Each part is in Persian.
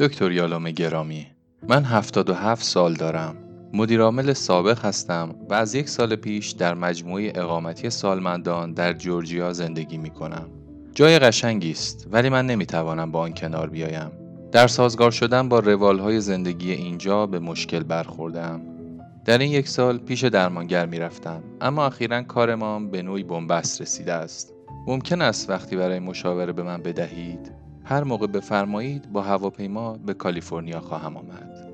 دکتر یالوم گرامی من 77 سال دارم مدیرعامل سابق هستم و از یک سال پیش در مجموعه اقامتی سالمندان در جورجیا زندگی می کنم. جای قشنگی است ولی من نمی‌توانم با آن کنار بیایم. در سازگار شدن با روالهای زندگی اینجا به مشکل برخوردم. در این یک سال پیش درمانگر می رفتم اما اخیرا کارمان به نوعی بنبست رسیده است. ممکن است وقتی برای مشاوره به من بدهید هر موقع بفرمایید با هواپیما به کالیفرنیا خواهم آمد.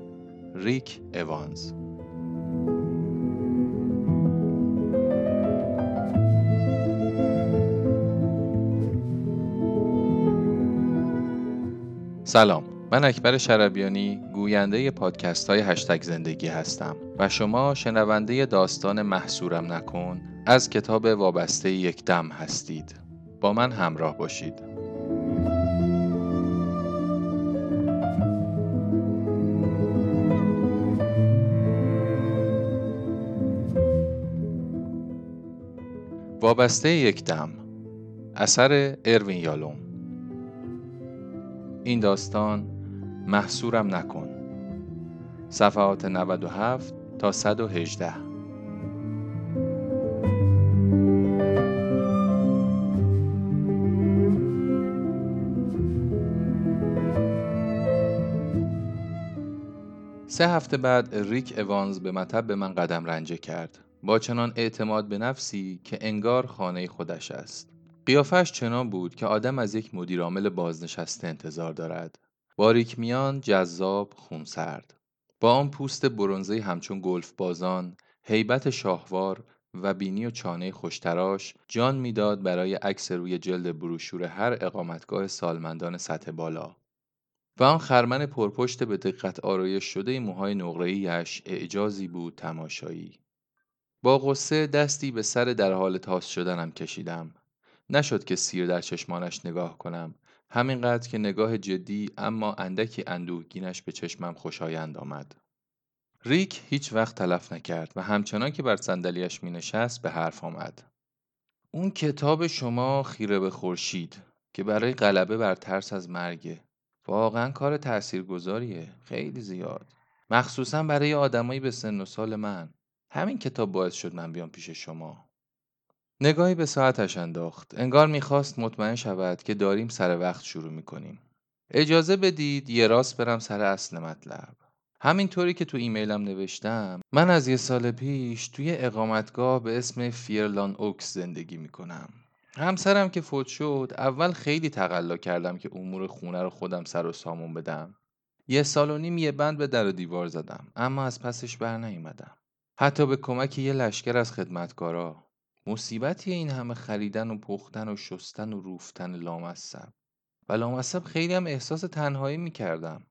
ریک اوانز سلام من اکبر شربیانی گوینده پادکست های هشتگ زندگی هستم و شما شنونده داستان محصورم نکن از کتاب وابسته یک دم هستید. با من همراه باشید. وابسته یک دم. اثر اروین یالوم. این داستان محصورم نکن. صفحات 97 تا 118 سه هفته بعد ریک اوانز به مطب به من قدم رنجه کرد. با چنان اعتماد به نفسی که انگار خانه خودش است. قیافش چنان بود که آدم از یک مدیرعامل بازنشسته انتظار دارد. باریک میان جذاب خونسرد. با آن پوست برونزه همچون گلف بازان، هیبت شاهوار و بینی و چانه خوشتراش جان می‌داد برای عکس روی جلد بروشور هر اقامتگاه سالمندان سطح بالا. و آن خرمن پرپشت به دقت آرایش شده موهای نقره‌ایش اعجازی بود تماشایی. با غصه دستی به سر در حال تاس شدنم کشیدم. نشد که سیر در چشمانش نگاه کنم. همینقدر که نگاه جدی اما اندکی اندوهگینش به چشمم خوشایند آمد. ریک هیچ وقت تلف نکرد و همچنان که بر صندلیاش می نشست به حرف آمد. اون کتاب شما خیره به خورشید که برای غلبه بر ترس از مرگه. واقعا کار تاثیرگذاریه خیلی زیاد. مخصوصا برای آدمایی به سن و سال من. همین کتاب باعث شد من بیام پیش شما. نگاهی به ساعتش انداخت. انگار می‌خواست مطمئن شود که داریم سر وقت شروع می‌کنیم. اجازه بدید یه راست برم سر اصل مطلب. همینطوری که تو ایمیلم نوشتم من از یه سال پیش توی اقامتگاه به اسم فیرلان اوکس زندگی می‌کنم. همسرم که فوت شد اول خیلی تقلا کردم که امور خونه رو خودم سر و سامون بدم. یه سال و نیم یه بند به در و دیوار زدم اما از پسش بر نیومدم حتی به کمک یه لشکر از خدمتکارا. مصیبتی این همه خریدن و پختن و شستن و روفتن لامصب. و لامصب خیلی هم احساس تنهایی می‌کردم.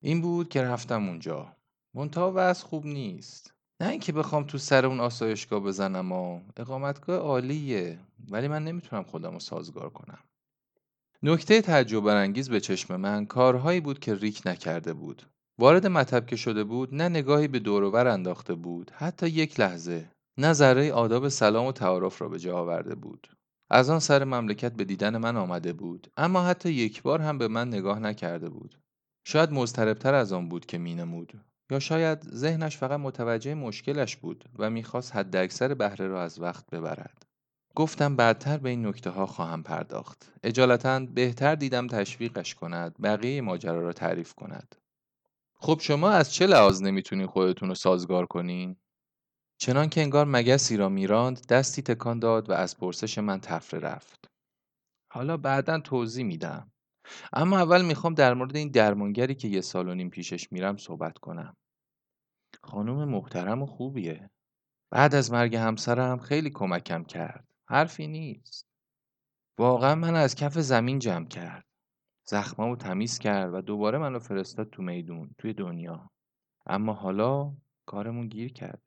این بود که رفتم اونجا. منتها وضع خوب نیست. نه اینکه بخوام تو سر اون آسایشگاه بزنم و اقامتگاه عالیه ولی من نمی‌تونم خودم رو سازگار کنم. نکته تعجب برانگیز به چشم من کارهایی بود که ریک نکرده بود. وارد مطب که شده بود نه نگاهی به دورور انداخته بود حتی یک لحظه نه ذره آداب سلام و تعارف را به جا آورده بود. از آن سر مملکت به دیدن من آمده بود اما حتی یک بار هم به من نگاه نکرده بود. شاید مضطربتر از آن بود که مینمود یا شاید ذهنش فقط متوجه مشکلش بود و می‌خواست حد اکثر بهره را از وقت ببرد. گفتم بعدتر به این نکته ها خواهم پرداخت. اجالتا بهتر دیدم تشویقش کند بقیه ماجرا را تعریف کند. خب شما از چه لحاظ نمی‌تونین خودتون رو سازگار کنین؟ چنان که انگار مگسی را میراند دستی تکان داد و از پرسش من تفره رفت. حالا بعدا توضیح میدم. اما اول می‌خوام در مورد این درمانگری که یه سال و نیم پیشش میرم صحبت کنم. خانم محترم و خوبیه. بعد از مرگ همسرم خیلی کمکم کرد. حرفی نیست. واقعا من از کف زمین جمع کرد. زخمامو تمیز کرد و دوباره منو فرستاد تو میدون توی دنیا. اما حالا کارمون گیر کرده.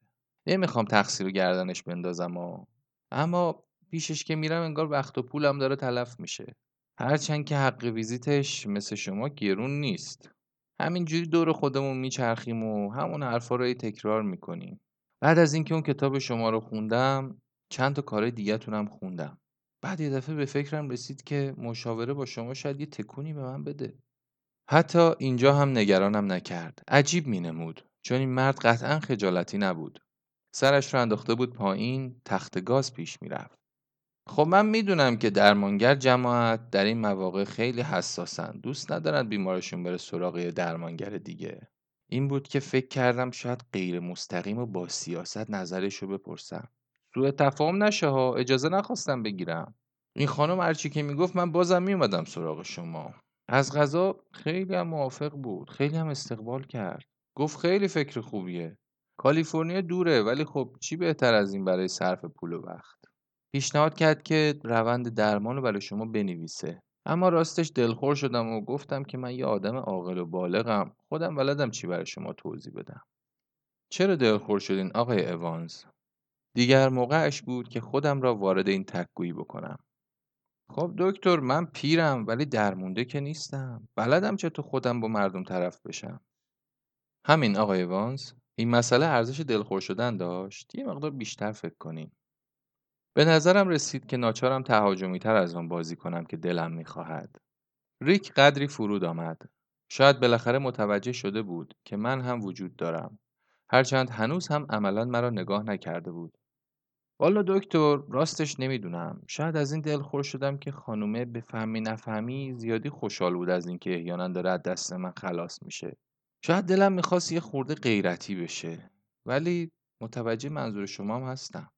نمی‌خوام تقصیر رو گردنش بندازم و اما پیشش که میرم انگار وقت و پولم داره تلف میشه. هرچند که حق ویزیتش مثل شما گرون نیست. همینجوری دور خودمون میچرخیم و همون حرفا رو تکرار می‌کنیم. بعد از اینکه اون کتاب شما رو خوندم چند تا کار دیگه تونم خوندم. بعد یه دفعه به فکرم رسید که مشاوره با شما شاید یه تکونی به من بده حتی اینجا هم نگرانم نکرد. عجیب می نمود چون این مرد قطعا خجالتی نبود. سرش را انداخته بود پایین تخت گاز پیش می‌رفت. خب من می‌دونم که درمانگر جماعت در این مواقع خیلی حساسن دوست ندارن بیمارشون بره سراغ درمانگر دیگه این بود که فکر کردم شاید غیر مستقیم و با سیاست نظرش رو بپرسم سوء تفاهم نشه ها اجازه نخواستم بگیرم. این خانم هرچی که می‌گفت من بازم میومدم سراغ شما. از غذا خیلی هم موافق بود خیلی هم استقبال کرد. گفت خیلی فکر خوبیه. کالیفرنیا دوره ولی خب چی بهتر از این برای صرف پول و وقت؟ پیشنهاد کرد که روند درمان رو برای شما بنویسه. اما راستش دلخور شدم و گفتم که من یه آدم عاقل و بالغم. خودم ولدم چی برای شما توضیح بدم. چرا دلخور شدین آقای اوانز دیگر موقعش بود که خودم را وارد این تکگویی بکنم خب دکتر من پیرم ولی درمونده که نیستم بلدم چطور خودم با مردم طرف بشم همین آقای وانز این مسئله ارزش دلخور شدن داشت یه مقدار بیشتر فکر کنیم به نظرم رسید که ناچارم تهاجمی تر از آن بازی کنم که دلم می‌خواهد. ریک قدری فرود آمد. شاید بالاخره متوجه شده بود که من هم وجود دارم. هرچند هنوز هم عملا مرا نگاه نکرده بود. والا دکتر راستش نمی‌دونم شاید از این دلخور شدم که خانومه به فهمی نفهمی زیادی خوشحال بود از اینکه احیانا داره از دست من خلاص میشه شاید دلم می‌خواست یه خورده غیرتی بشه ولی متوجه منظور شما هم هستم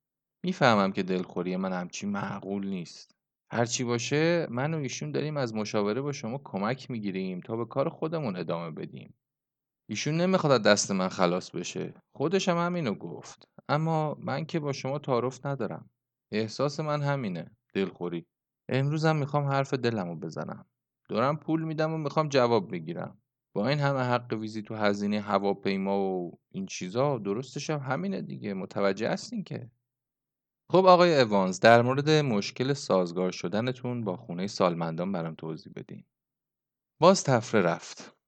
می‌فهمم که دلخوری من همچی معقول نیست. هرچی باشه من و ایشون داریم از مشاوره با شما کمک می‌گیریم تا به کار خودمون ادامه بدیم. ایشون نمی‌خواد از دست من خلاص بشه. خودش هم همینو گفت. اما من که با شما تعارف ندارم. احساس من همینه. دلخوری. امروز هم می‌خوام حرف دلمو بزنم. دارم پول میدم و می‌خوام جواب بگیرم. با این همه حق ویزیت و هزینه هواپیما و این چیزا درستش هم همینه دیگه متوجه هستین که خب آقای اوانز در مورد مشکل سازگار شدنتون با خونه سالمندان برام توضیح بدین. باز تفره رفت.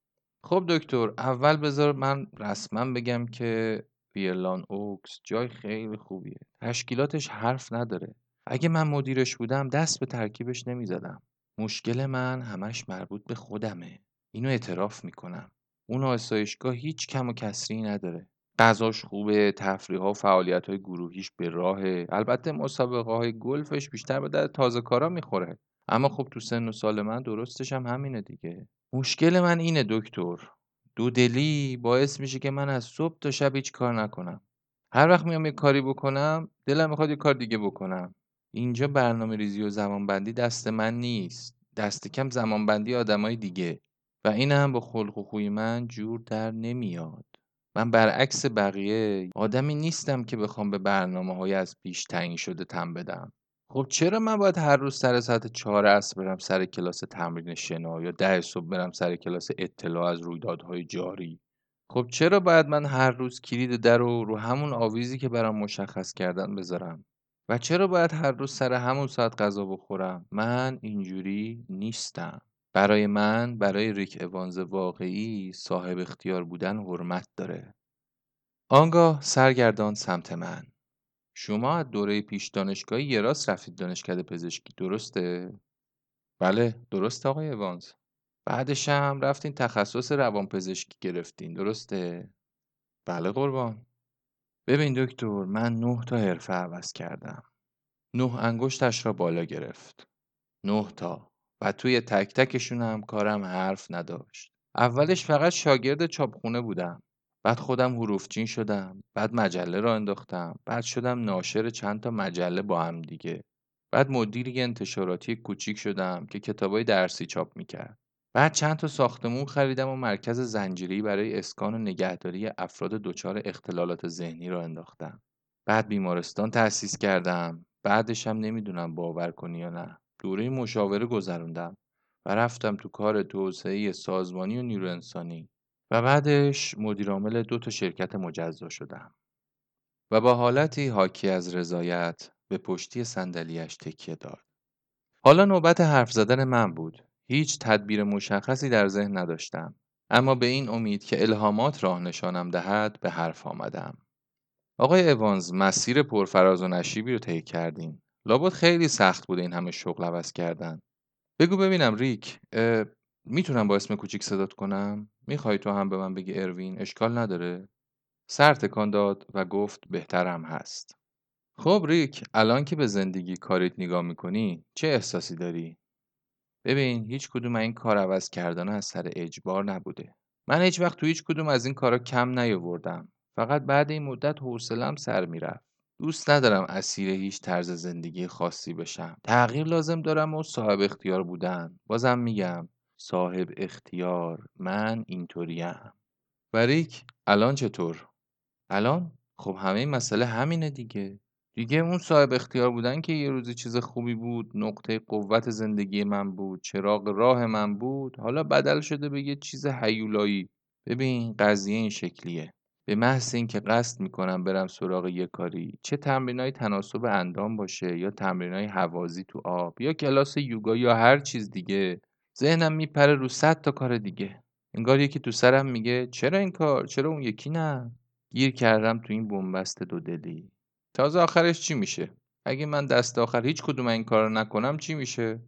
خب دکتر اول بذار من رسما بگم که ویرلان اوکس جای خیلی خوبیه. تشکیلاتش حرف نداره. اگه من مدیرش بودم دست به ترکیبش نمی‌زدم. مشکل من همش مربوط به خودمه. اینو اعتراف می‌کنم. اون آسایشگاه هیچ کم و کسری نداره. غذاش خوبه، تفریح‌ها و های گروهیش به راهه. البته های گلفش بیشتر به درد تازه‌کارا می‌خوره. اما خب تو سن و سال من درستش هم همینه دیگه. مشکل من اینه دکتر. دودلی باعث میشه که من از صبح تا شب هیچ کار نکنم. هر وقت میام یه کاری بکنم دلم می‌خواد یه کار دیگه بکنم. اینجا برنامه ریزی و زمانبندی دست من نیست. دست کم زمانبندی آدمای دیگه. و این هم با خلق و خوی من جور در نمیاد. من برعکس بقیه آدمی نیستم که بخوام به برنامه های از پیش تعیین شده تم بدم خب چرا من باید هر روز سر ساعت چهار عصر برم سر کلاس تمرین شنا یا ده صبح برم سر کلاس اطلاع از رویدادهای جاری خب چرا باید من هر روز کلید در رو رو همون آویزی که برام مشخص کردن بذارم و چرا باید هر روز سر همون ساعت غذا بخورم من اینجوری نیستم برای من برای ریک اوانز واقعی صاحب اختیار بودن حرمت داره. آنگاه سرگردان سمت من. شما از دوره پیش دانشگاهی یه راست رفتید دانشکده پزشکی درسته؟ بله درست آقای اوانز. بعدش هم رفتین تخصص روان پزشکی گرفتین درسته؟ بله قربان. ببین دکتر من نه تا حرفه عوض کردم. نه انگشتش را بالا گرفت. نه تا. و توی تک تکشون هم کارم حرف نداشت. اولش فقط شاگرد چاپخونه بودم. بعد خودم حروفچین شدم. بعد مجله را انداختم. بعد شدم ناشر چند تا مجله با هم دیگه. بعد مدیر انتشاراتی کوچیک شدم که کتابای درسی چاپ می‌کرد. بعد چند تا ساختمون خریدم و مرکز زنجیری برای اسکان و نگهداری افراد دچار اختلالات ذهنی را انداختم. بعد بیمارستان تأسیس کردم. بعدش هم نمی‌دونم باور کنی یا نه. دوره مشاوره گذروندم و رفتم تو کار توسعه سازمانی و نیرو انسانی و بعدش مدیرعامل دو تا شرکت مجزا شدم و با حالتی حاکی از رضایت به پشتی صندلیاش تکیه داد. حالا نوبت حرف زدن من بود. هیچ تدبیر مشخصی در ذهن نداشتم. اما به این امید که الهامات راه نشانم دهد به حرف آمدم. آقای اوانز مسیر پرفراز و نشیبی رو طی کردیم. لابد خیلی سخت بوده این همه شغل عوض کردن بگو ببینم ریک می‌تونم با اسم کوچیک صدات کنم می‌خوای تو هم به من بگی اروین اشکال نداره؟ سر تکان داد و گفت بهترم هست. خب ریک الان که به زندگی کاریت نگاه می‌کنی چه احساسی داری؟ ببین هیچ کدوم این کار عوض کردن از سر اجبار نبوده. من هیچ وقت تو هیچ کدوم از این کارا کم نیاوردم. فقط بعد این مدت حوصلم سر می‌رفت. دوست ندارم اسیر هیچ طرز زندگی خاصی بشم. تغییر لازم دارم و صاحب اختیار بودن. بازم میگم صاحب اختیار من اینطوریم وریک الان چطور؟ الان؟ خب همه این مسئله همینه دیگه. دیگه اون صاحب اختیار بودن که یه روزی چیز خوبی بود نقطه قوت زندگی من بود چراغ راه من بود حالا بدل شده به یه چیز هیولایی. ببین قضیه این شکلیه. به محض اینکه قصد می‌کنم برم سراغ یه کاری چه تمرینای تناسب اندام باشه یا تمرینای حوازی تو آب یا کلاس یوگا یا هر چیز دیگه ذهنم میپره رو صد تا کار دیگه. انگار یکی تو سرم میگه چرا این کار؟ چرا اون یکی نه؟ گیر کردم تو این بنبست دو دلی. تازه آخرش چی میشه؟ اگه من دست آخر هیچ کدوم این کار نکنم چی میشه؟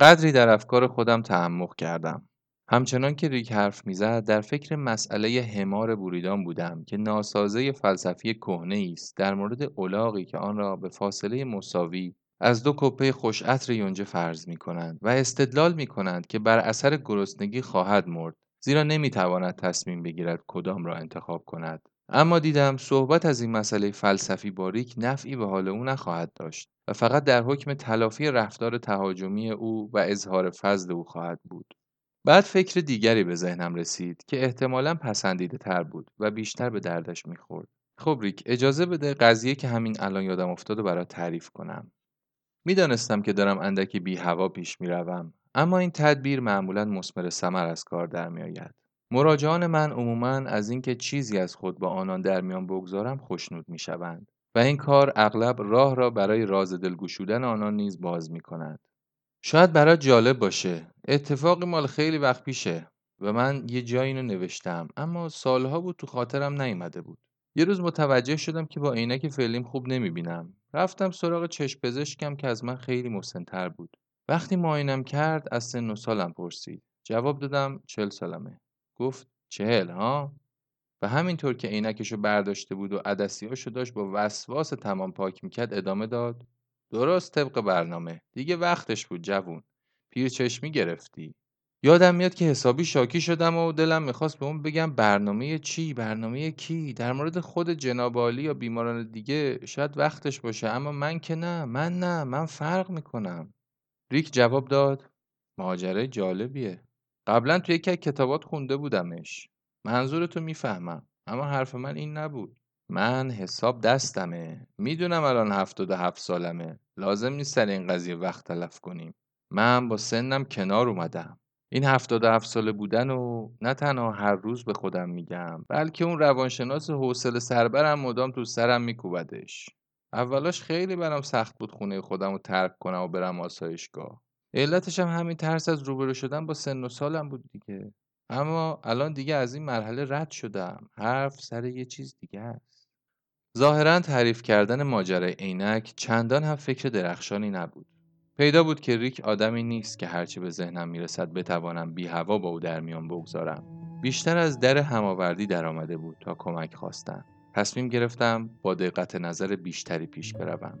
قدری در افکار خودم تعمق کردم. همچنان که ریک حرف می‌زد در فکر مسئله حمار بوریدان بودم که ناسازه فلسفی کهنه است در مورد الاغی که آن را به فاصله مساوی از دو کپه خوش عطر یونجه فرض می کنند و استدلال می کنند که بر اثر گرسنگی خواهد مرد زیرا نمی تواند تصمیم بگیرد کدام را انتخاب کند. اما دیدم صحبت از این مسئله فلسفی باریک نفعی به حال او نخواهد داشت و فقط در حکم تلافی رفتار تهاجمی او و اظهار فضل او خواهد بود. بعد فکر دیگری به ذهنم رسید که احتمالا پسندیده تر بود و بیشتر به دردش می‌خورد. خب ریک اجازه بده قضیه که همین الان یادم افتاد و برات تعریف کنم. می‌دانستم که دارم اندکی بی هوا پیش می‌روم اما این تدبیر معمولا مسمر ثمر از کار در میآید مراجعان من عموما از اینکه چیزی از خود با آنان در میان بگذارم خوشنود می‌شوند و این کار اغلب راه را برای راز دل گشودن آنان نیز باز می کند. شاید برات جالب باشه اتفاقی مال خیلی وقت پیشه و من یه جایی اینو نوشتم اما سالها بود تو خاطرم نیومده بود. یه روز متوجه شدم که با عینک فعلیم خوب نمی‌بینم. رفتم سراغ چشم پزشکم که از من خیلی مسنتر بود. وقتی معاینم کرد از سن و سالم پرسید. جواب دادم چل سالمه. گفت چهل ها؟ و همینطور که عینکشو برداشته بود و عدسیاشو داشت با وسواس تمام پاک می‌کرد ادامه داد. درست طبق برنامه. دیگه وقتش بود جوون. پیر چشمی گرفتی. یادم میاد که حسابی شاکی شدم و دلم می‌خواست به اون بگم برنامه چی برنامه کی؟ در مورد خود جناب یا بیماران دیگه شاید وقتش باشه اما من که نه من نه من فرق می‌کنم. ریک جواب داد ماجرای جالبیه. قبلا توی یکی از کتابات خونده بودمش. منظورتو می‌فهمم اما حرف من این نبود. من حساب دستمه. می‌دونم الان هفتاد و هفت سالمه. لازم نیست سر این قضیه وقت تلف کنیم. من با سنم کنار اومدم. این هفتاد و هفت ساله بودن و نه تنها هر روز به خودم میگم بلکه اون روانشناس حوصله سربرم مدام تو سرم میکوبدش. اولاش خیلی برام سخت بود خونه خودم رو ترک کنم و برم آسایشگاه. علتش هم همین ترس از روبرو شدن با سن و سالم بود دیگه. اما الان دیگه از این مرحله رد شدم. حرف سر یه چیز دیگه است. ظاهرا تعریف کردن ماجرای عینک چندان هم فکر درخشانی نبود. پیدا بود که ریک آدمی نیست که هرچی به ذهنم می‌رسد بتوانم بی هوا با او در میان بگذارم. بیشتر از در هماوردی درآمده بود تا کمک خواستن تصمیم گرفتم با دقت نظر بیشتری پیش بروم.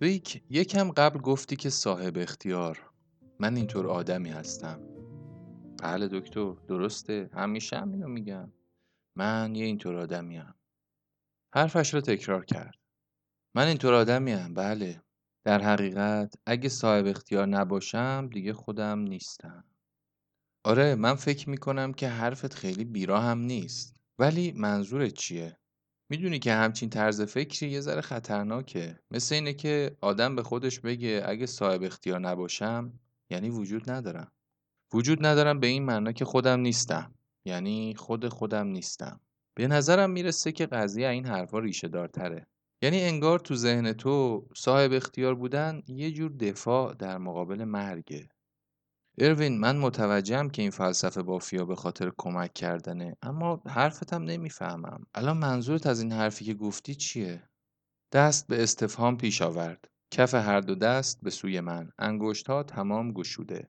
ریک یکم قبل گفتی که صاحب اختیار. من اینطور آدمی هستم. بله دکتر درسته. همیشه هم اینو میگم. من یه اینطور آدمیم حرفش رو تکرار کرد. من اینطور آدمیم بله. در حقیقت اگه صاحب اختیار نباشم دیگه خودم نیستم. آره من فکر می‌کنم که حرفت خیلی بیرا هم نیست. ولی منظورت چیه؟ می‌دونی که همچین طرز فکری یه ذره خطرناکه. مثل اینه که آدم به خودش بگه اگه صاحب اختیار نباشم یعنی وجود ندارم. وجود ندارم به این معنا که خودم نیستم. یعنی خود خودم نیستم. به نظرم می‌رسه که قضیه این حرفا ریشه دارتره. یعنی انگار تو ذهن تو صاحب اختیار بودن یه جور دفاع در مقابل مرگه اروین من متوجهم که این فلسفه بافیا به خاطر کمک کردنه اما حرفتم نمی‌فهمم. الان منظورت از این حرفی که گفتی چیه؟ دست به استفهام پیش آورد. کف هر دو دست به سوی من. ها تمام گشوده.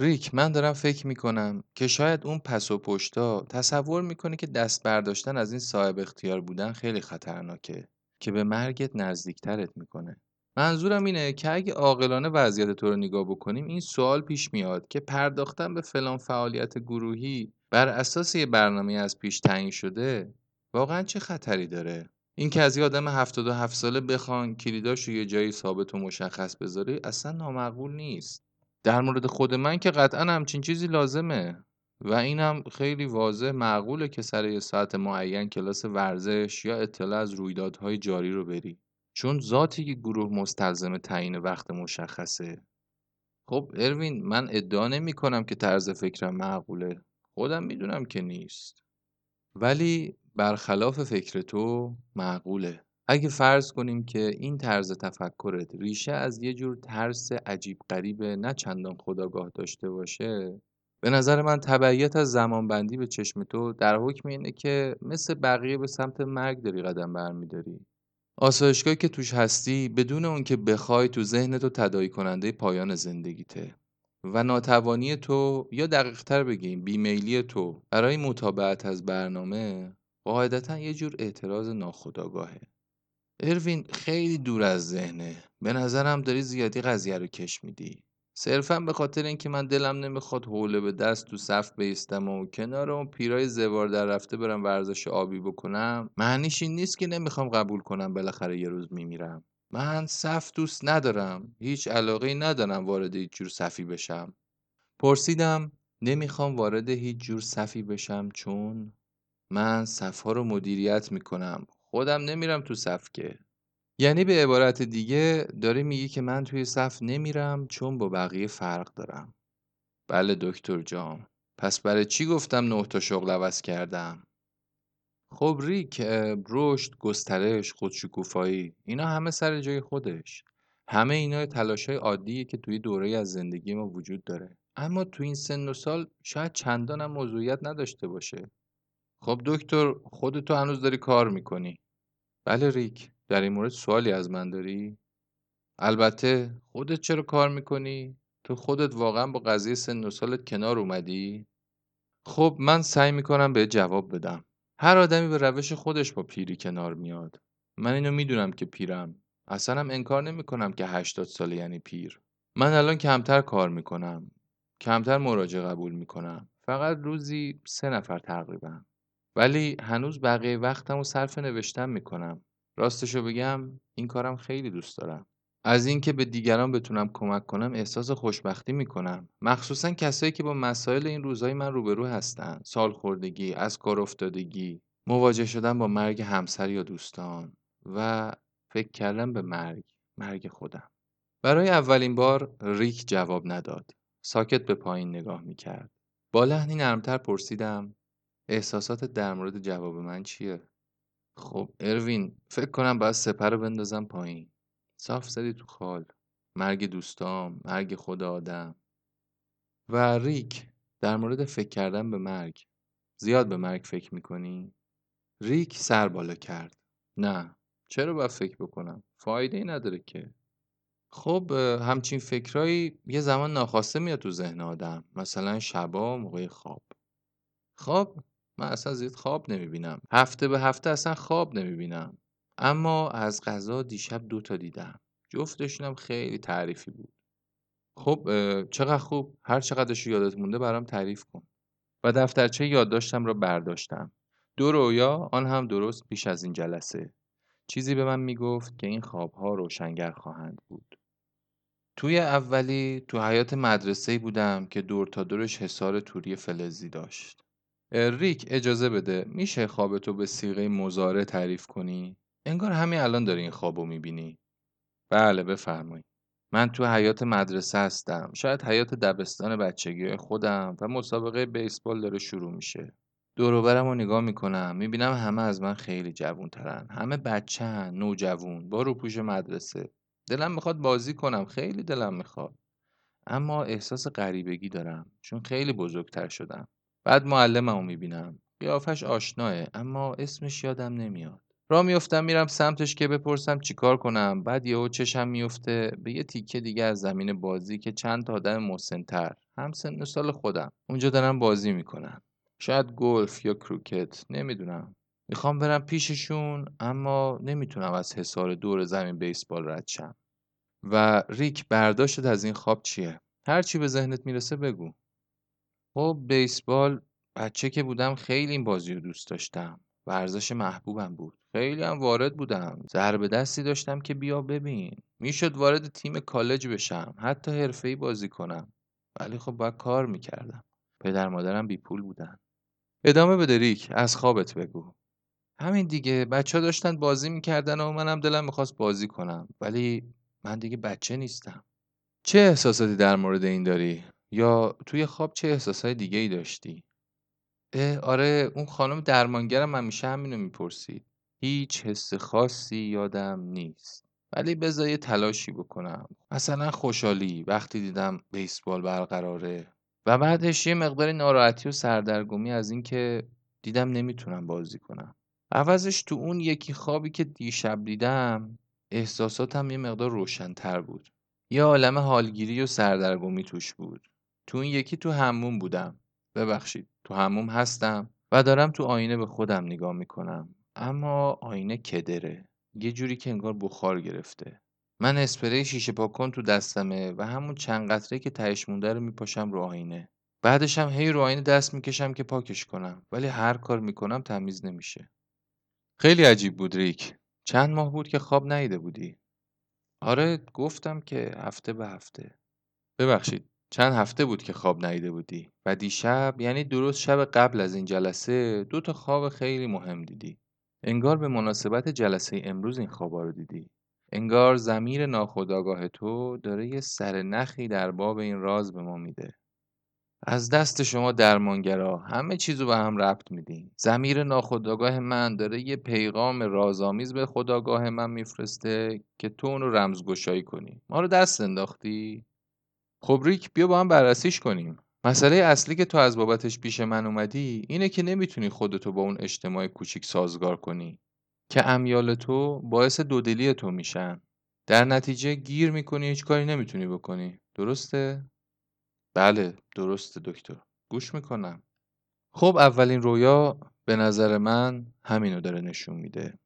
ریک من دارم فکر می‌کنم که شاید اون پس و پشتا تصور می‌کنه که دست برداشتن از این صاحب اختیار بودن خیلی خطرناکه که به مرگت نزدیکترت می‌کنه. منظورم اینه که اگه عاقلانه وضعیت تو رو نگاه بکنیم این سوال پیش میاد که پرداختن به فلان فعالیت گروهی بر اساس یه برنامه از پیش تعیین شده واقعا چه خطری داره؟ اینکه از یه آدم 77 ساله بخوان کلیداش رو یه جایی ثابت و مشخص بذاری اصلا نامعقول نیست. در مورد خود من که قطعا همچین چیزی لازمه. و اینم خیلی واضح معقوله که سر یه ساعت معین کلاس ورزش یا اطلاع از رویدادهای جاری رو بری. چون ذاتی که گروه مستلزم تعیین وقت مشخصه. خب اروین من ادعا نمی کنم که طرز فکرم معقوله. خودم می‌دونم که نیست. ولی برخلاف فکر تو معقوله. اگه فرض کنیم که این طرز تفکرت ریشه از یه جور ترس عجیب غریب نه چندان خداگاه داشته باشه به نظر من تبعیت از زمانبندی به چشم تو در حکم اینه که مثل بقیه به سمت مرگ داری قدم برمیداری. آسایشگاهی که توش هستی بدون اون که بخوای تو ذهن تو تدایی کننده پایان زندگیته و ناتوانی تو یا دقیقتر بگیم بیمیلی تو برای مطابقت از برنامه قاعدتا یه جور اعتراض ناخودآگاهه اروین خیلی دور از ذهنه. به نظرم داری زیادی قضیه رو کش میدی. صرفا به خاطر اینکه من دلم نمی‌خواد حوله به دست تو صف بیستم و کنار اون پیرای زوار در رفته برم ورزش آبی بکنم معنیش این نیست که نمی‌خوام قبول کنم بالاخره یه روز میمیرم. من صف دوست ندارم. هیچ علاقه ندارم وارد هیچ جور صفی بشم. پرسیدم نمی‌خوام وارد هیچ جور صفی بشم چون من صفها رو مدیریت می‌کنم. خودم نمیرم تو صف که. یعنی به عبارت دیگه داره میگی که من توی صف نمیرم چون با بقیه فرق دارم. بله دکتر جان. پس برای چی گفتم نه تا شغل عوض کردم؟ خب ریک رشد گسترش خودشکوفایی اینا همه سر جای خودش. همه اینا تلاش های عادیه که توی دوره از زندگی ما وجود داره. اما تو این سن و سال شاید چندان هم موضوعیت نداشته باشه. خب دکتر خودتو هنوز داری کار می‌کنی. بله ریک در این مورد سوالی از من داری؟ البته خودت چرا کار می‌کنی؟ تو خودت واقعا با قضیه سن و سالت کنار اومدی؟ خب من سعی می‌کنم به جواب بدم. هر آدمی به روش خودش با پیری کنار میاد. من اینو می‌دونم که پیرم. اصلا هم انکار نمی‌کنم که 80 ساله یعنی پیر. من الان کمتر کار می‌کنم. کمتر مراجعه قبول می‌کنم. فقط روزی سه نفر تقریبا. ولی هنوز بقیه وقتم و صرف نوشتن می‌کنم. راستشو بگم این کارم خیلی دوست دارم. از اینکه به دیگران بتونم کمک کنم احساس خوشبختی می‌کنم. مخصوصا کسایی که با مسائل این روزهای من روبرو هستن. سالخوردگی از کار افتادگی مواجه شدن با مرگ همسر یا دوستان و فکر کردن به مرگ مرگ خودم. برای اولین بار ریک جواب نداد. ساکت به پایین نگاه می‌کرد. با لحنی نرمتر پرسیدم احساسات در مورد جواب من چیه؟ خب اروین فکر کنم باید سپر رو بندازم پایین. صاف زدی تو خال. مرگ دوستام مرگ خود آدم. و ریک در مورد فکر کردن به مرگ. زیاد به مرگ فکر می‌کنی؟ ریک سر بالا کرد. نه. چرا باید فکر بکنم؟ فایده ای نداره که. خب همچین فکرایی یه زمان ناخواسته میاد تو ذهن آدم. مثلا شبا موقع خواب. خواب من اصلا زیاد خواب نمی‌بینم. هفته به هفته اصلا خواب نمی‌بینم. اما از غذا دیشب دو تا دیدم. جفتشونم خیلی تعریفی بود. خب چقدر خوب. هر چقدرش یادت مونده برام تعریف کن. و دفترچه یادداشتم را برداشتم. دو رویا آن هم درست پیش از این جلسه. چیزی به من می‌گفت که این خوابها روشنگر خواهند بود. توی اولی تو حیات مدرسه بودم که دور تا دورش حصار توری فلزی داشت. ریک اجازه بده میشه خوابتو به سیغه مزاره تعریف کنی؟ انگار همین الان داری این خوابو می‌بینی. بله بفرمایید. من تو حیات مدرسه هستم. شاید حیات دبستان بچگی خودم و مسابقه بیسبال داره شروع میشه. دوروبرم رو نگاه می‌کنم. می‌بینم همه از من خیلی جوون ترن همه بچه هن نوجوون با روپوش مدرسه. دلم می‌خواد بازی کنم. خیلی دلم می‌خواد. اما احساس غریبگی دارم. چون خیلی بزرگتر شدم. بعد معلممو می‌بینم. قیافش آشناه اما اسمش یادم نمیاد. را میفتم میرم سمتش که بپرسم چیکار کنم. بعد یهو چشم میفته به یه تیکه دیگه از زمین بازی که چند تا آدم مسنتر هم سن سال خودم. اونجا دارن بازی می‌کنن. شاید گلف یا کروکت نمی‌دونم. می‌خوام برم پیششون اما نمی‌تونم از حصار دور زمین بیسبال رد شم. و ریک برداشتت از این خواب چیه؟ هر چی به ذهنت می‌رسه بگو. خب بیسبال بچه که بودم خیلی این بازی رو دوست داشتم ورزش محبوبم بود. خیلی هم وارد بودم. ضربه دستی داشتم که بیا ببین. می‌شد وارد تیم کالج بشم حتی حرفه‌ای بازی کنم. ولی خب باید کار می‌کردم. پدر مادرم بی پول بودن. ادامه بده ریک از خوابت بگو. همین دیگه. بچه ها داشتن بازی می‌کردن و منم دلم می‌خواست بازی کنم. ولی من دیگه بچه نیستم. چه احساساتی در مورد این داری؟ یا توی خواب چه احساسای دیگه ای داشتی؟ اه آره اون خانم درمانگرم همیشه همینو می‌پرسید. هیچ حس خاصی یادم نیست. ولی بذار یه تلاشی بکنم. مثلا خوشحالی وقتی دیدم بیسبال برقراره. و بعدش یه مقدار ناراحتی و سردرگمی از اینکه دیدم نمی‌تونم بازی کنم. عوضش تو اون یکی خوابی که دیشب دیدم احساساتم یه مقدار روشن‌تر بود. یه عالم حالگیری و سردرگمی توش بود. تو اون یکی تو هموم بودم. ببخشید تو هموم هستم و دارم تو آینه به خودم نگاه می‌کنم. اما آینه کدره. یه جوری که انگار بخار گرفته. من اسپری شیشه پاکن تو دستمه و همون چند قطره که تهش مونده رو میپاشم رو آینه. بعدش هم هی رو آینه دست می‌کشم که پاکش کنم. ولی هر کار می‌کنم تمیز نمیشه. خیلی عجیب بود ریک. چند ماه بود که خواب نیده بودی. آره گفتم که هفته به هفته. ببخشید. چند هفته بود که خواب نیده بودی و دیشب یعنی درست شب قبل از این جلسه دو تا خواب خیلی مهم دیدی. انگار به مناسبت جلسه امروز این خوابا رو دیدی. انگار زمیر ناخودآگاه تو داره یه سر نخی در باب این راز به ما میده. از دست شما درمانگرا همه چیزو به هم ربط میدین. زمیر ناخودآگاه من داره یه پیغام رازآمیز به خداگاه من میفرسته که تو اونو رمزگشایی کنی. ما رو دست انداختی؟ خب ریک بیا با هم بررسیش کنیم. مسئله اصلی که تو از بابتش پیش من اومدی اینه که نمی‌تونی خودتو با اون اجتماع کوچیک سازگار کنی که امیال تو باعث دودلی تو میشن. در نتیجه گیر می‌کنی هیچ کاری نمی‌تونی بکنی. درسته؟ بله درسته دکتر. گوش می‌کنم. خب اولین رویا به نظر من همینو داره نشون میده.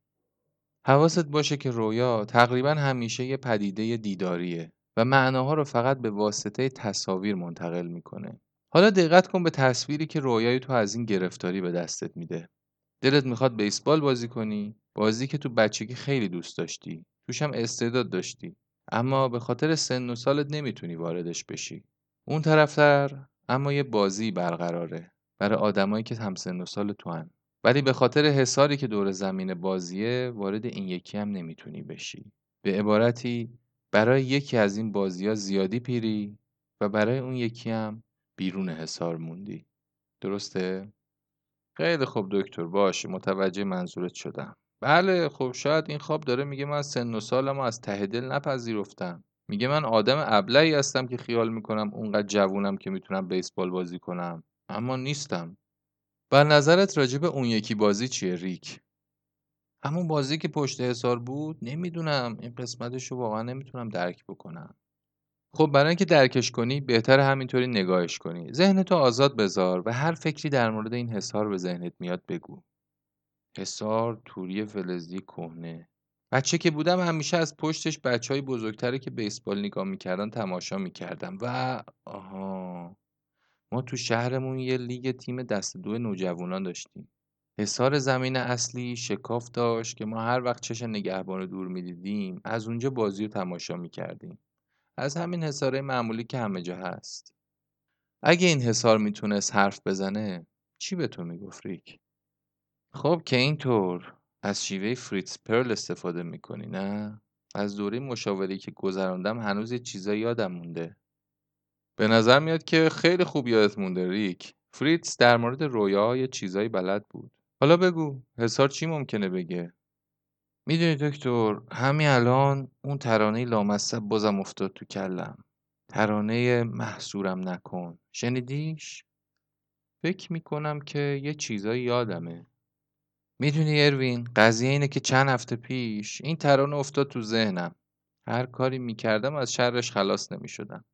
حواست باشه که رویا تقریبا همیشه یه پدیده دیداریه. و معناها رو فقط به واسطه تصاویر منتقل می‌کنه. حالا دقت کن به تصویری که رویای تو از این گرفتاری به دستت میده. دلت می‌خواد بیسبال بازی کنی بازی که تو بچگی خیلی دوست داشتی توش هم استعداد داشتی اما به خاطر سن و سالت نمی‌تونی واردش بشی. اون طرفتر اما یه بازی برقراره برای آدمایی که هم سن و سال تو هن. ولی به خاطر حساری که دور زمین بازیه وارد این یکی هم نمی‌تونی بشی. به عبارتی برای یکی از این بازی ها زیادی پیری و برای اون یکی هم بیرون حسار موندی. درسته؟ خیلی خوب دکتر باشه متوجه منظورت شدم. بله خب شاید این خواب داره میگه من سن و سالم از ته دل نپذیرفتم. میگه من آدم ابلهی هستم که خیال می‌کنم اونقدر جوونم که می‌تونم بیسبال بازی کنم. اما نیستم. بر نظرت راجب اون یکی بازی چیه ریک؟ همون بازی که پشت حسار بود نمی‌دونم این قسمتش رو واقعا نمی‌تونم درک بکنم. خب برای اینکه درکش کنی بهتر همینطوری نگاهش کنی. ذهنتو آزاد بذار و هر فکری در مورد این حسار به ذهنت میاد بگو. حسار توری فلزی کهنه. بچه که بودم همیشه از پشتش بچه های بزرگتری که بیسبال نگاه می‌کردن تماشا می‌کردم. و آها ما تو شهرمون یه لیگ تیم دست دو نوجوانان داشتیم. حصار زمین اصلی شکاف داشت که ما هر وقت چش نگهبان رو دور می‌دیدیم از اونجا بازی رو تماشا می‌کردیم. از همین حصاره معمولی که همه جا هست. اگه این حصار می‌تونست حرف بزنه چی به تو می‌گفت ریک؟ خب که اینطور. از شیوه فریتز پرل استفاده می‌کنی نه؟ از دوره مشاوری که گذراندم هنوز یه چیزایی یادم مونده. به نظر میاد که خیلی خوب یادت مونده ریک. فریتز در مورد رویا یه چیزایی بلد بود. حالا بگو حسار چی ممکنه بگه؟ می‌دونی دکتر همین الان اون ترانه لامصب بازم افتاد تو کلم. ترانه محصورم نکن. شنیدیش؟ فکر می‌کنم که یه چیزایی یادمه. می‌دونی اروین قضیه اینه که چند هفته پیش این ترانه افتاد تو ذهنم. هر کاری می‌کردم از شرش خلاص نمی‌شدم.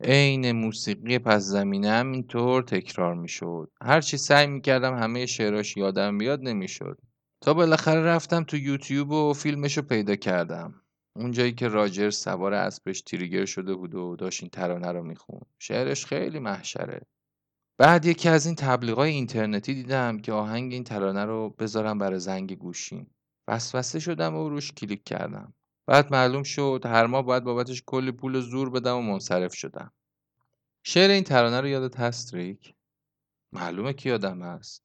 عین موسیقی پس زمینه هم اینطور تکرار می‌شد. هرچی سعی می‌کردم همه شعراش یادم بیاد نمی‌شد. تا بالاخره رفتم تو یوتیوب و فیلمشو پیدا کردم. اونجایی که راجر سوار اسبش تریگر شده بود و داشت این ترانه رو میخون شعرش خیلی محشره. بعد یکی از این تبلیغای اینترنتی دیدم که آهنگ این ترانه رو بذارم برای زنگ گوشیم. وسوسه شدم و روش کلیک کردم. بعد معلوم شد هر ماه باید بابتش کلی پول زور بدم و منصرف شدم. شعر این ترانه رو یادت هست ریک؟ معلومه که یادم هست.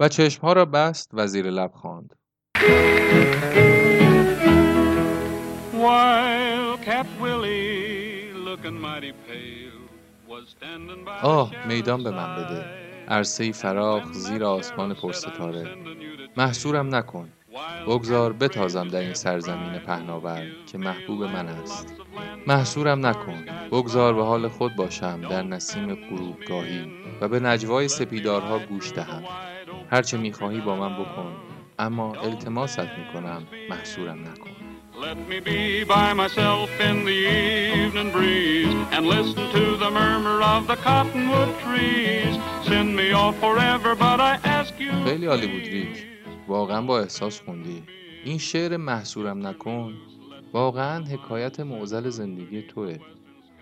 و چشمها را بست و زیر لب خواند. آه میدان به من بده. عرصه فراخ زیر آسمان پرستاره. محصورم نکن. بگذار بتازم در این سرزمین پهناور که محبوب من است محصورم نکن بگذار به حال خود باشم در نسیم غروبگاهی و به نجوای سپیدارها گوش دهم هرچه می‌خواهی با من بکن اما التماست می‌کنم محصورم نکن Let me be by myself in the evening breeze and listen to the murmur of the cottonwood trees. Send me off forever, but I ask you. خیلی عالی بود ریک. واقعا با احساس خوندی. این شعر محصورم نکن واقعا حکایت معزل زندگی توه.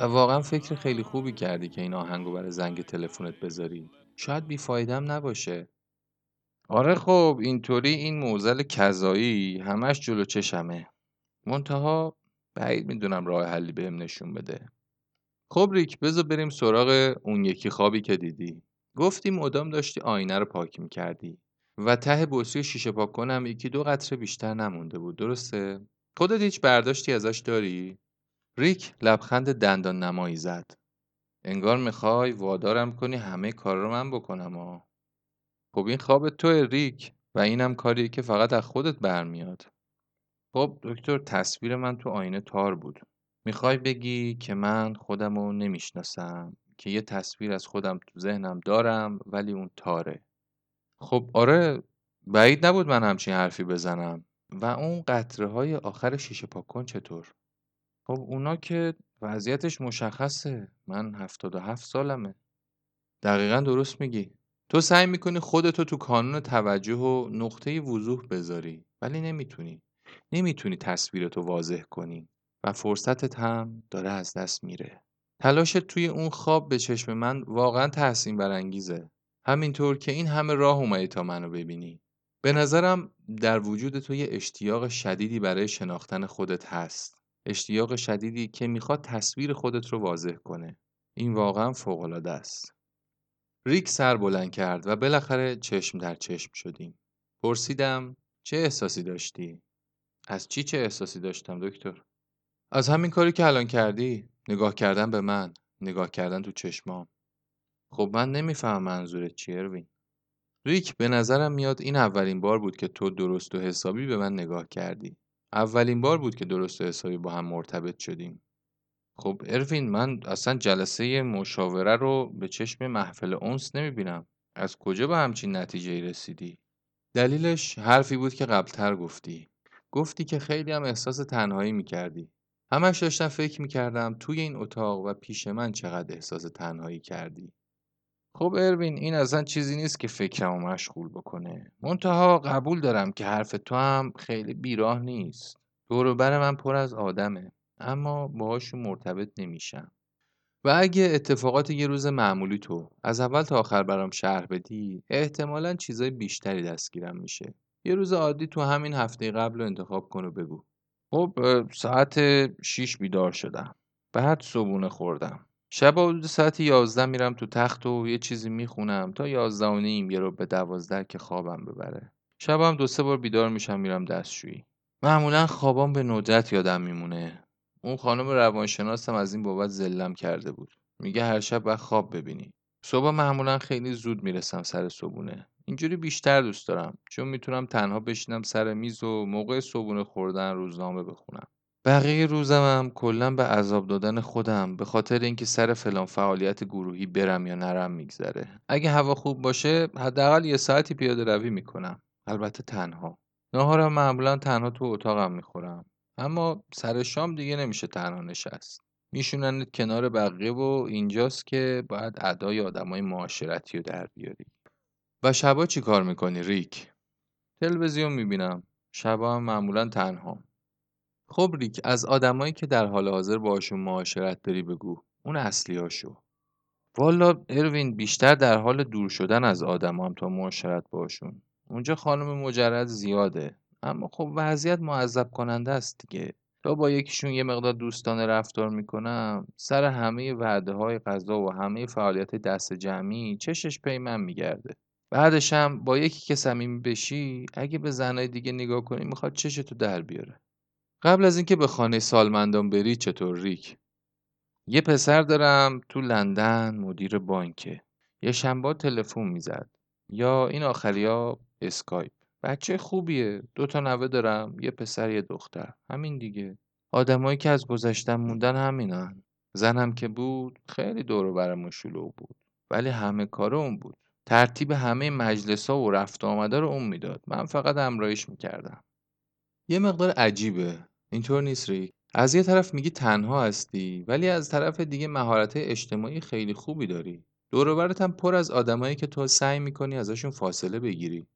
و واقعا فکر خیلی خوبی کردی که این آهنگو برای زنگ تلفنت بذاری. شاید بیفایدم نباشه. آره خب اینطوری این موزل کذایی همش جلو چشمه منتها بعید می‌دونم راه حلی بهم نشون بده خب ریک بذار بریم سراغ اون یکی خوابی که دیدی گفتی مدام داشتی آینه رو پاک می‌کردی و ته بطری شیشه پاک کنم یکی دو قطره بیشتر نمونده بود. درسته؟ خودت هیچ برداشتی ازش داری؟ ریک لبخند دندان نمایی زد. انگار می‌خوای وادارم کنی همه کار رو من بکنم ها. خب این خواب تو ریک و اینم کاریه که فقط از خودت برمیاد. خب دکتر تصویر من تو آینه تار بود. می‌خوای بگی که من خودم رو نمی‌شناسم که یه تصویر از خودم تو ذهنم دارم ولی اون تاره. خب آره بعید نبود من همچین حرفی بزنم. و اون قطره های آخر شیشه پاکن چطور؟ خب اونا که وضعیتش مشخصه. من هفتاد و هفت سالمه. دقیقا درست میگی. تو سعی می‌کنی خودتو تو کانون توجه و نقطه وضوح بذاری ولی نمی‌تونی. نمی‌تونی تصویرتو واضح کنی و فرصتت هم داره از دست میره. تلاشت توی اون خواب به چشم من واقعا تحسین برانگیزه. همینطور که این همه راه اومدی تا منو ببینی به نظرم در وجود تو یه اشتیاق شدیدی برای شناختن خودت هست اشتیاق شدیدی که می‌خواد تصویر خودت رو واضح کنه این واقعا فوقالعاده است ریک سر بلند کرد و بالاخره چشم در چشم شدیم. پرسیدم چه احساسی داشتی؟ از چی چه احساسی داشتم دکتر؟ از همین کاری که الان کردی نگاه کردن به من نگاه کردن تو چشمام خب من نمیفهم منظورت چیه اروین. ریک به نظرم میاد این اولین بار بود که تو درست و حسابی به من نگاه کردی. اولین بار بود که درست و حسابی با هم مرتبط شدیم. خب اروین من اصلا جلسه مشاوره رو به چشم محفل اونس نمی‌بینم. از کجا به همچین نتیجه رسیدی؟ دلیلش حرفی بود که قبلتر گفتی. گفتی که خیلی هم احساس تنهایی می‌کردی. همش داشتم فکر می‌کردم توی این اتاق و پیش من چقدر احساس تنهایی کردی. خب اروین این اصلا چیزی نیست که فکرمو مشغول بکنه. منتها قبول دارم که حرف تو هم خیلی بیراه نیست. دوروبر من پر از آدمه اما باهاشون مرتبط نمیشم. و اگه اتفاقات یه روز معمولی تو از اول تا آخر برام شهر بدی احتمالا چیزای بیشتری دستگیرم میشه. یه روز عادی تو همین هفته قبل رو انتخاب کن و بگو. خب ساعت 6 بیدار شدم. بعد صبونه خوردم. شب حدود ساعت 11 میرم تو تخت و یه چیزی می‌خونم تا 11 و نیم یه رو به 12 که خوابم ببره. شبم دو سه بار بیدار میشم میرم دستشویی. معمولا خوابام به ندرت یادم میمونه. اون خانم روانشناسم از این بابت زلم کرده بود. میگه هر شب باید خواب ببینی. صبح معمولا خیلی زود می‌رسم سر صبونه اینجوری بیشتر دوست دارم. چون می‌تونم تنها بشینم سر میز و موقع صبونه خوردن روزنامه بخونم. بقیه روزمم کلا به عذاب دادن خودم به خاطر اینکه سر فلان فعالیت گروهی برم یا نرم میگذره. اگه هوا خوب باشه حداقل یه ساعتی پیاده روی می‌کنم. البته تنها. ناهارم معمولا تنها تو اتاقم می‌خورم. اما سر شام دیگه نمیشه تنها نشست. میشوننت کنار بقیه و اینجاست که باید ادای آدمای معاشرتی رو در بیاری. و شبا چی کار می‌کنی ریک؟ تلویزیون می‌بینم. شبا هم معمولا تنها. خب ریک از آدمایی که در حال حاضر باشون معاشرت داری بگو. اون اصلی هاشو. والا اروین بیشتر در حال دور شدن از آدم هم تا معاشرت باشون اونجا خانم مجرد زیاده. اما خب وضعیت معذب کننده است دیگه. تا با یکیشون یه مقدار دوستانه رفتار می‌کنم سر همه وعده های غذا و همه فعالیت دست جمعی چشش پی من میگرده. بعدش هم با یکی که صمیمی بشی اگه به زنای دیگه نگاه کنی می‌خواد چشتو در بیاره. قبل از اینکه به خانه سالمندان بری چطور ریک؟ یه پسر دارم تو لندن مدیر بانکه. یه شنبه تلفن می‌زد. یا این آخریا اسکایپ. بچه خوبیه. دو تا نوه دارم. یه پسر یه دختر. همین دیگه. آدمایی که از گذشتن موندن همینن. زنم که بود خیلی دور برمون شلوغ بود. ولی همه کار اون بود. ترتیب همه مجلس ها و رفت آمده رو اون می‌داد. من فقط امرایش می‌کردم. یه مقدار عجیبه. اینطور نیست ریک. از یه طرف میگی تنها هستی ولی از طرف دیگه مهارت اجتماعی خیلی خوبی داری. دور هم پر از آدمایی که تو سعی می‌کنی ازشون فاصله بگیری.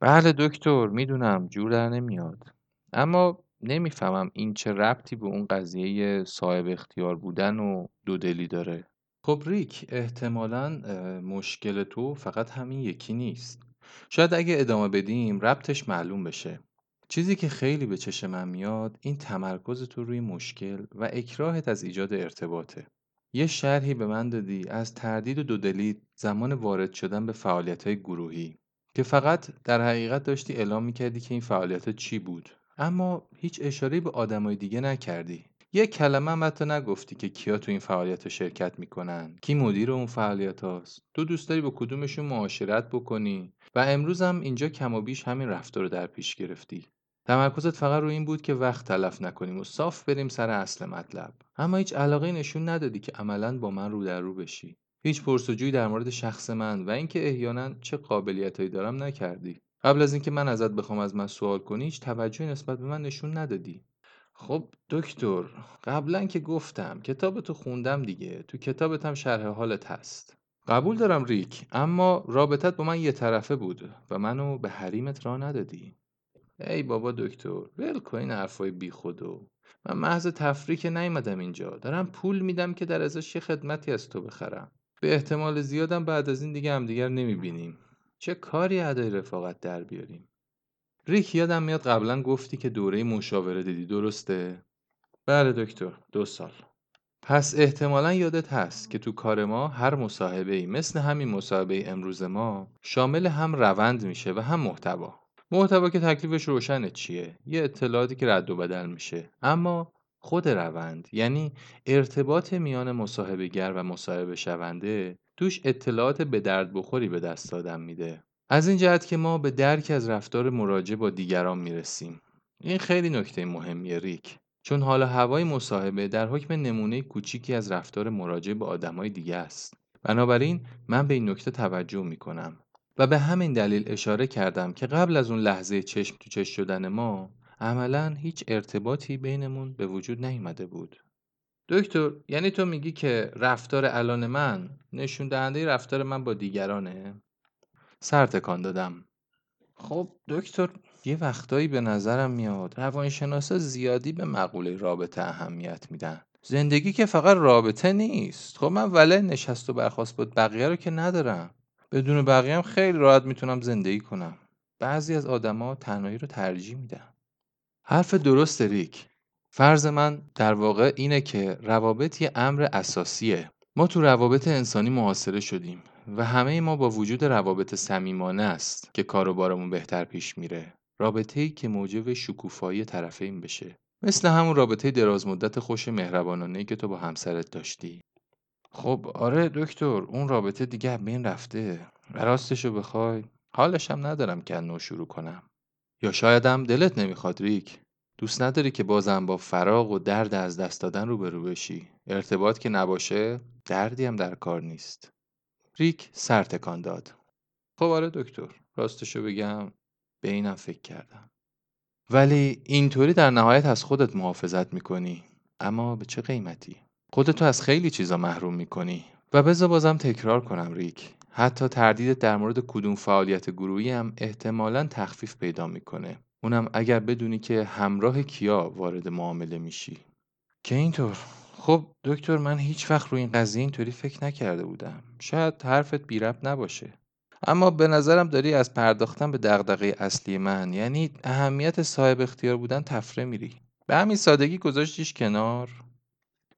بله دکتر می‌دونم جور در نمیاد. اما نمی‌فهمم این چه ربطی به اون قضیه صاحب اختیار بودن و دودلی داره. خب ریک احتمالا مشکل تو فقط همین یکی نیست. شاید اگه ادامه بدیم ربطش معلوم بشه. چیزی که خیلی به چشم من میاد این تمرکز تو روی مشکل و اکراهت از ایجاد ارتباطه. یه شرحی به من دادی از تردید و دودلی زمان وارد شدن به فعالیت های گروهی که فقط در حقیقت داشتی اعلام می‌کردی که این فعالیت چی بود. اما هیچ اشاره به آدمای دیگه نکردی. یه کلمه هم حتی نگفتی که کیا تو این فعالیت شرکت می‌کنن کی مدیر اون فعالیت هاست. تو دوست داری با کدومشون معاشرت بکنی؟ و امروز هم اینجا کم و بیش همین رفتار رو در پیش گرفتی. تمرکزت فقط روی این بود که وقت تلف نکنیم و صاف بریم سر اصل مطلب. اما هیچ علاقه نشون ندادی که عملا با من رو در رو بشی. هیچ پرسجویی در مورد شخص من و اینکه احیانا چه قابلیتهایی دارم نکردی. قبل از اینکه من ازت بخوام از من سوال کنی هیچ توجهی نسبت به من نشون ندادی. خب دکتر قبلا که گفتم کتاب تو خوندم دیگه. تو کتابت هم شرح حالت هست. قبول دارم ریک اما رابطت با من یه طرفه بود و منو به حریمت را ندادی. ای بابا دکتر ول کن این حرفای بی خودو من محض تفریح که نیومدم اینجا. دارم پول میدم که در ازش یه خدمتی از تو بخرم. به احتمال زیادم بعد از این دیگه همدیگر نمی‌بینیم. چه کاری ادای رفاقت در بیاریم؟ ریک یادم میاد قبلا گفتی که دوره مشاوره دیدی. درسته؟ بله دکتر دو سال. پس احتمالا یادت هست که تو کار ما هر مصاحبه ای مثل همین مصاحبه امروز ما شامل هم روند میشه و هم محتوا. محتوا که تکلیفش روشنه چیه؟ یه اطلاعاتی که رد و بدل میشه. اما خود روند یعنی ارتباط میان مصاحبهگر و مصاحبه شونده توش اطلاعات به درد بخوری به دست آدم میده. از این جهت که ما به درک از رفتار مراجع با دیگران می‌رسیم. این خیلی نکته مهمیه ریک. چون حالا هوای مصاحبه در حکم نمونه کوچیکی از رفتار مراجع با آدمای دیگه است. بنابراین من به این نکته توجه می‌کنم. و به همین دلیل اشاره کردم که قبل از اون لحظه چشم تو چشم شدن ما عملا هیچ ارتباطی بینمون به وجود نیامده بود. دکتر یعنی تو میگی که رفتار الان من نشون دهنده رفتار من با دیگرانه؟ سر تکان دادم. خب دکتر یه وقتایی به نظرم میاد روانشناسا زیادی به مقوله رابطه اهمیت میدن. زندگی که فقط رابطه نیست. خب من وله نشست و برخواست بود بقیه رو که ندارم. بدون بقیه هم خیلی راحت می‌تونم زندگی کنم. بعضی از آدما تنهایی رو ترجیح میدن. حرف درست ریک. فرض من در واقع اینه که روابط یه امر اساسیه. ما تو روابط انسانی محاصره شدیم و همه ما با وجود روابط صمیمانه است که کار و بارمون بهتر پیش میره. رابطه ای که موجب شکوفایی طرفین بشه. مثل همون رابطه دراز مدت خوش مهربانانه که تو با همسرت داشتی. خب آره دکتر اون رابطه دیگه بین رفته. راستشو بخوای. حالش هم ندارم که نو شروع کنم. یا شایدم دلت نمی‌خواد ریک. دوست نداری که بازم با فراغ و درد از دست دادن روبرو بشی. ارتباط که نباشه دردی هم در کار نیست. ریک سر تکان داد. خب آره دکتر. راستشو بگم. به اینم فکر کردم. ولی اینطوری در نهایت از خودت محافظت می‌کنی. اما به چه قیمتی؟ خودتو از خیلی چیزا محروم می‌کنی. و بذار بازم تکرار کنم ریک. حتی تردیدت در مورد کدوم فعالیت گروهی هم احتمالا تخفیف پیدا می‌کنه. اونم اگر بدونی که همراه کیا وارد معامله میشی. که اینطور خب دکتر من هیچ وقت روی این قضیه اینطوری فکر نکرده بودم. شاید حرفت بی نباشه. اما به نظرم داری از پرداختن به دغدغه اصلی من یعنی اهمیت صاحب اختیار بودن تفره میری. به همین سادگی گذاشتیش کنار؟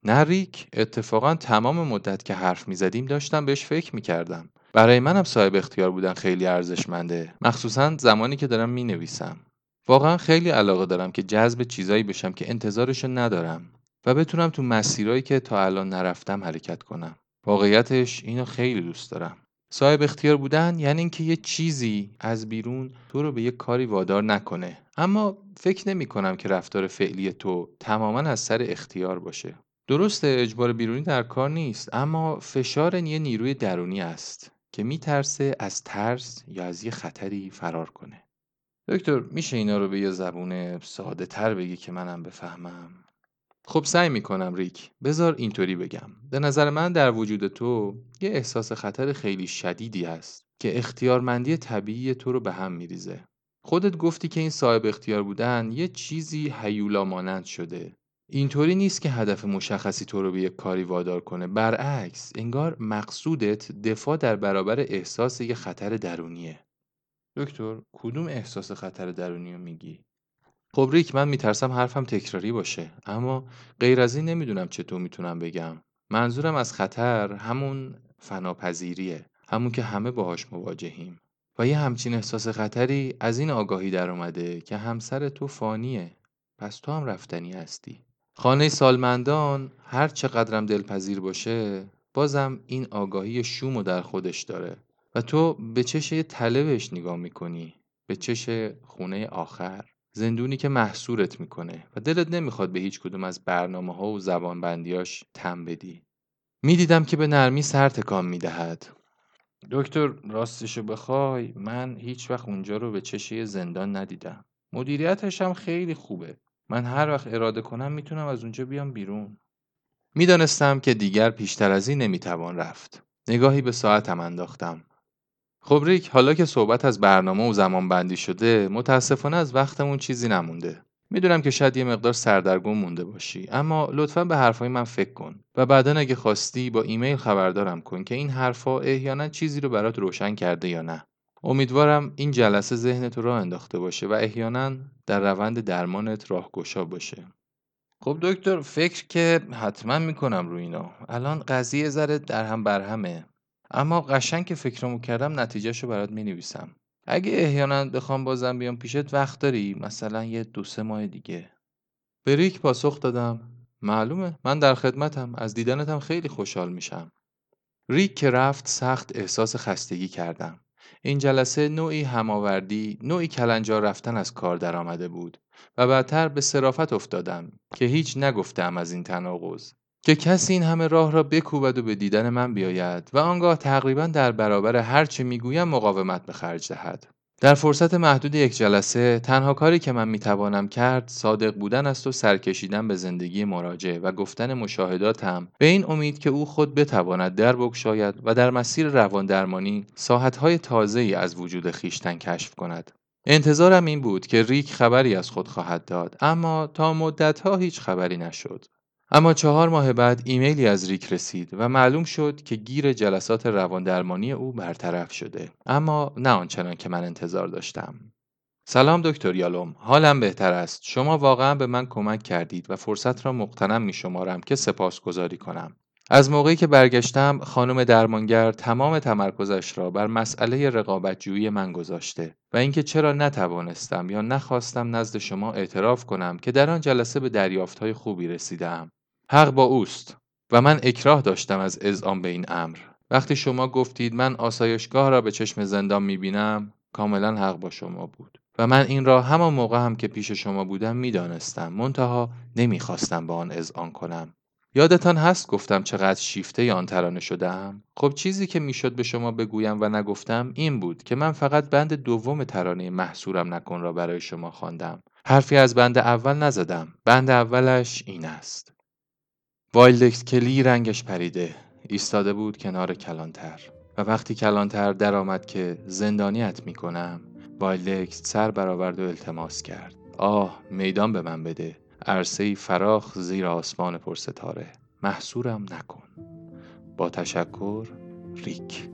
نه ریک اتفاقا تمام مدت که حرف می‌زدیم داشتم بهش فکر می‌کردم. برای منم صاحب اختیار بودن خیلی ارزشمنده. مخصوصا زمانی که دارم می‌نویسم. واقعا خیلی علاقه دارم که جذب چیزایی بشم که انتظارشو ندارم و بتونم تو مسیرهایی که تا الان نرفتم حرکت کنم. واقعیتش اینو خیلی دوست دارم. صاحب اختیار بودن یعنی اینکه یه چیزی از بیرون تو رو به یه کاری وادار نکنه. اما فکر نمی کنم که رفتار فعلی تو تماما از سر اختیار باشه. درسته اجبار بیرونی در کار نیست اما فشار یه نیروی درونی است که میترسه از ترس یا از یه خطری فرار کنه. دکتر میشه اینا رو به یه زبون ساده تر بگی که منم بفهمم؟ خب سعی می‌کنم ریک. بذار اینطوری بگم. به نظر من در وجود تو یه احساس خطر خیلی شدیدی هست که اختیارمندی طبیعی تو رو به هم میریزه. خودت گفتی که این صاحب اختیار بودن یه چیزی هیولا مانند شده. اینطوری نیست که هدف مشخصی تو رو به یک کاری وادار کنه. برعکس انگار مقصودت دفاع در برابر احساس یه خطر درونیه. دکتر کدوم احساس خطر درونی رو میگی؟ خب ریک من میترسم حرفم تکراری باشه اما غیر از این نمی‌دونم چطور می‌تونم بگم. منظورم از خطر همون فناپذیریه همون که همه باهاش مواجهیم. و یه همچین احساس خطری از این آگاهی در اومده که همسر تو فانیه. پس تو هم رفتنی هستی. خانه سالمندان هر چقدرم دلپذیر باشه بازم این آگاهی شومو در خودش داره. و تو به چش یه تله بهش نگاه می‌کنی به چش خونه آخر. زندونی که محصورت می‌کنه و دلت نمی‌خواد به هیچ کدوم از برنامه ها و زبان بندیاش تم بدی. می‌دیدم که به نرمی سر تکان می‌دهد. دکتر راستشو بخوای. من هیچ وقت اونجا رو به چشه زندان ندیدم. مدیریتش هم خیلی خوبه. من هر وقت اراده کنم می‌تونم از اونجا بیام بیرون. می‌دانستم که دیگر پیشتر از این نمی‌توان رفت. نگاهی به ساعتم انداختم. خب ریک حالا که صحبت از برنامه و زمان بندی شده متاسفانه از وقتمون چیزی نمونده. می‌دونم که شاید یه مقدار سردرگم مونده باشی اما لطفا به حرفای من فکر کن و بعدا اگه خواستی با ایمیل خبردارم کن که این حرفا احیانا چیزی رو برات روشن کرده یا نه. امیدوارم این جلسه ذهنت رو راه انداخته باشه و احیانا در روند درمانت راهگشا باشه. خب دکتر فکر که حتما می‌کنم رو اینا. الان قضیه ذره در هم برهمه اما قشنگ که فکرمو کردم نتیجهشو برات می‌نویسم. اگه احیانا بخوام بازم بیام پیشت وقت داری؟ مثلا یه دو سه ماه دیگه. به ریک پاسخ دادم. معلومه. من در خدمتم. از دیدنتم خیلی خوشحال میشم. ریک که رفت سخت احساس خستگی کردم. این جلسه نوعی هماوردی نوعی کلنجار رفتن از کار درآمده بود و بعدتر به صرافت افتادم که هیچ نگفتم از این تناقض. که کسی این همه راه را بکوبد و به دیدن من بیاید و آنگاه تقریبا در برابر هر چه می‌گویم مقاومت به خرج دهد. در فرصت محدود یک جلسه تنها کاری که من می‌توانم کرد صادق بودن است و سرکشیدن به زندگی مراجع و گفتن مشاهداتم به این امید که او خود بتواند در بگشاید و در مسیر روان درمانی ساحتهای تازه‌ای از وجود خیشتن کشف کند. انتظارم این بود که ریک خبری از خود خواهد داد اما تا مدتها هیچ خبری نشد. اما چهار ماه بعد ایمیلی از ریک رسید و معلوم شد که گیر جلسات رواندرمانی او برطرف شده. اما نه آنچنان که من انتظار داشتم. سلام دکتر یالوم. حالم بهتر است. شما واقعا به من کمک کردید و فرصت را مقتنم می شمارم که سپاسگزاری کنم. از موقعی که برگشتم خانم درمانگر تمام تمرکزش را بر مسئله رقابتجویی من گذاشته و اینکه چرا نتوانستم یا نخواستم نزد شما اعتراف کنم که در آن جلسه به دریافتهای خوبی رسیدم حق با اوست و من اکراه داشتم از اذعان به این امر. وقتی شما گفتید من آسایشگاه را به چشم زندان می‌بینم کاملا حق با شما بود و من این را همان موقع هم که پیش شما بودم می‌دانستم. منتها نمی‌خواستم به آن اذعان کنم. یادتان هست گفتم چقدر شیفته آن ترانه شدم خب چیزی که می‌شد به شما بگویم و نگفتم این بود که من فقط بند دوم ترانه محصورم نکن را برای شما خواندم. حرفی از بند اول نزدم. بند اولش این است. وایلدکس کلی رنگش پریده. ایستاده بود کنار کلانتر. و وقتی کلانتر درآمد که زندانیت می‌کنم وایلدکس سر برآورد و التماس کرد. آه میدان به من بده. عرصه فراخ زیر آسمان پرستاره. محصورم نکن. با تشکر ریک.